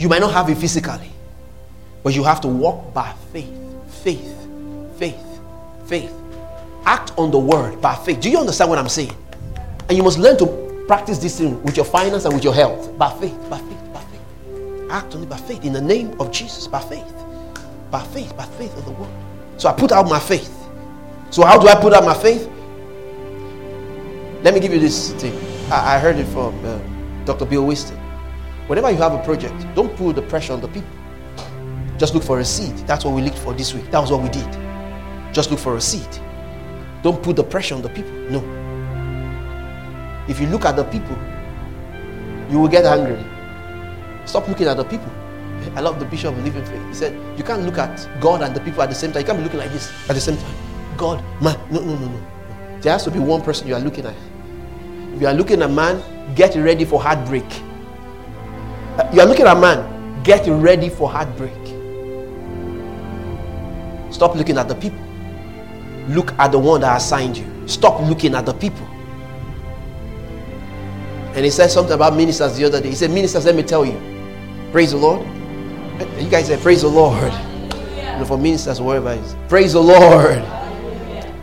You might not have it physically, but you have to walk by faith. Faith, faith, faith. Act on the word by faith. Do you understand what I'm saying? And you must learn to practice this thing with your finance and with your health. By faith, by faith, by faith. Act on it by faith in the name of Jesus. By faith. By faith, by faith of the word. So I put out my faith. So how do I put out my faith? Let me give you this thing. I, I heard it from uh, Dr. Bill Winston. Whenever you have a project, don't put the pressure on the people. Just look for a seed. That's what we looked for this week. That was what we did. Just look for a seed. Don't put the pressure on the people. No. If you look at the people, you will get angry. Stop looking at the people. I love the bishop of living faith. He said, You can't look at God and the people at the same time. You can't be looking like this at the same time. God, man. No, no, no, no. There has to be one person you are looking at. If you are looking at man, get ready for heartbreak. Uh, you are looking at man, get ready for heartbreak. Stop looking at the people. Look at the one that assigned you. Stop looking at the people. And he said something about ministers the other day. He said, Ministers, let me tell you. Praise the Lord. You guys say, Praise the Lord. You know, for ministers, wherever it is. Praise the Lord.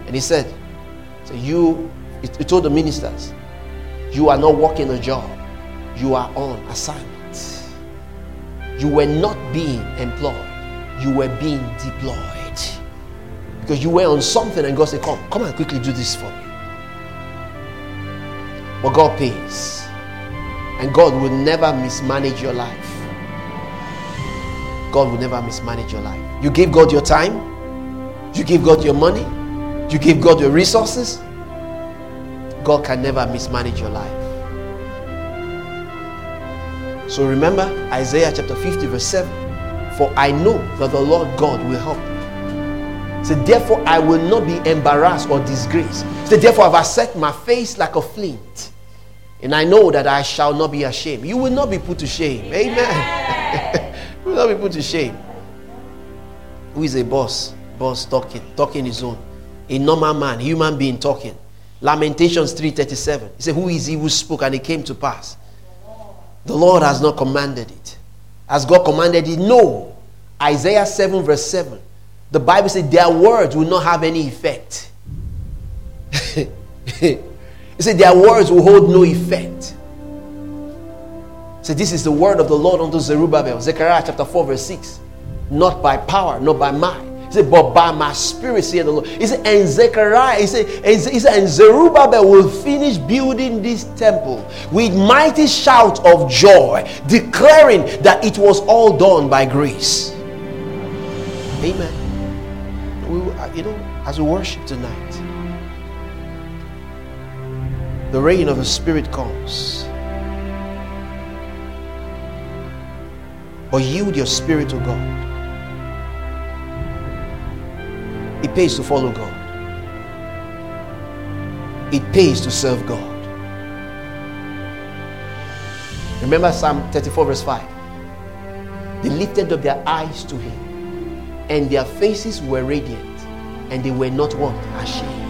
And he said, so you, he told the ministers, you are not working a job, you are on assignment. You were not being employed, you were being deployed. Because you were on something, and God said, Come, come and quickly do this for me. But God pays, and God will never mismanage your life. God will never mismanage your life. You give God your time, you give God your money, you give God your resources, God can never mismanage your life. So remember Isaiah chapter 50, verse 7 For I know that the Lord God will help me. So therefore I will not be embarrassed or disgraced. So therefore I've set my face like a flint. And I know that I shall not be ashamed. You will not be put to shame. Amen. you will not be put to shame. Who is a boss? Boss talking, talking his own. A normal man, human being talking. Lamentations 3:37. He said, Who is he who spoke and it came to pass? The Lord has not commanded it. Has God commanded it? No. Isaiah 7, verse 7. The Bible said their words will not have any effect. it said their words will hold no effect. So this is the word of the Lord unto Zerubbabel. Zechariah chapter 4, verse 6. Not by power, not by might he said, But by my spirit, said the Lord. He said, And Zechariah, he said, And Zerubbabel will finish building this temple with mighty shout of joy, declaring that it was all done by grace. Amen. We, uh, you know, as we worship tonight, the reign of the Spirit comes. But yield your spirit to God. It pays to follow God. It pays to serve God. Remember Psalm 34, verse 5. They lifted up their eyes to him, and their faces were radiant, and they were not what? Ashamed.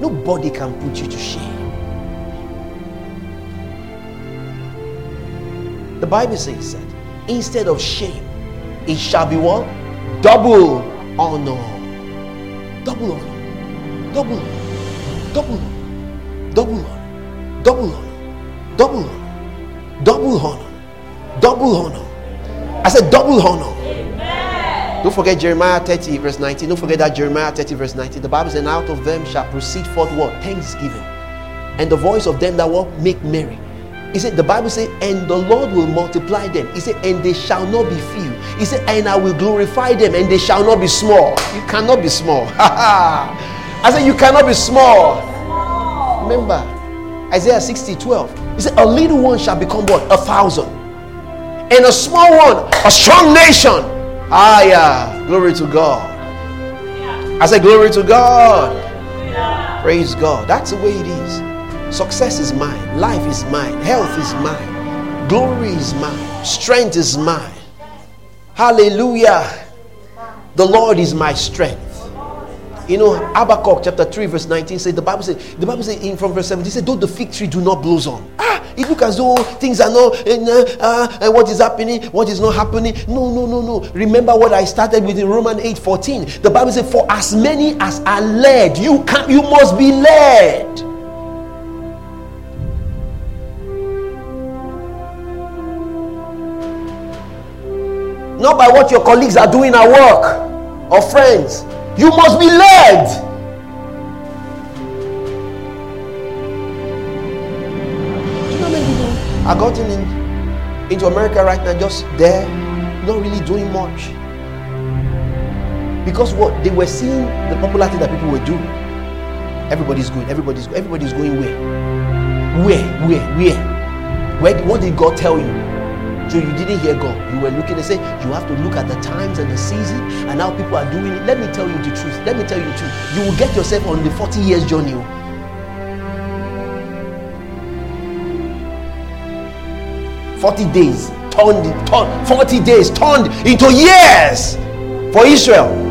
Nobody can put you to shame. The Bible says that instead of shame, it shall be what? Double honor. Double honor. Double honor. Double honor. Double honor. Double honor. Double honor. Double honor. Double honor. I said double honor. Amen. Don't forget Jeremiah 30, verse 19. Don't forget that Jeremiah 30, verse 19. The Bible says, And out of them shall proceed forth what? Thanksgiving. And the voice of them that will make merry. He said, the Bible says, and the Lord will multiply them. He said, and they shall not be few. He said, and I will glorify them, and they shall not be small. You cannot be small. I said, you cannot be small. Remember, Isaiah 60, 12. He said, a little one shall become what? A thousand. And a small one, a strong nation. Ah, yeah. Glory to God. I said, glory to God. Praise God. That's the way it is. Success is mine. Life is mine. Health is mine. Glory is mine. Strength is mine. Hallelujah. The Lord is my strength. You know, Habakkuk chapter 3, verse 19 says the Bible says the Bible says in from verse 17 said, though the fig tree do not blossom. Ah, it look as though things are not uh, uh, and what is happening, what is not happening. No, no, no, no. Remember what I started with in Roman 8 14. The Bible said, For as many as are led, you can you must be led. Not by what your colleagues are doing at work or friends. You must be led. I got in, into America right now, just there, not really doing much. Because what they were seeing the popularity that people were doing. Everybody's going, everybody's going, everybody's going where? Where? Where? Where? Where what did God tell you? So you didn't hear God. You were looking and say, you have to look at the times and the season and how people are doing it. Let me tell you the truth. Let me tell you the truth. You will get yourself on the 40 years journey. 40 days turned, turned 40 days turned into years for Israel.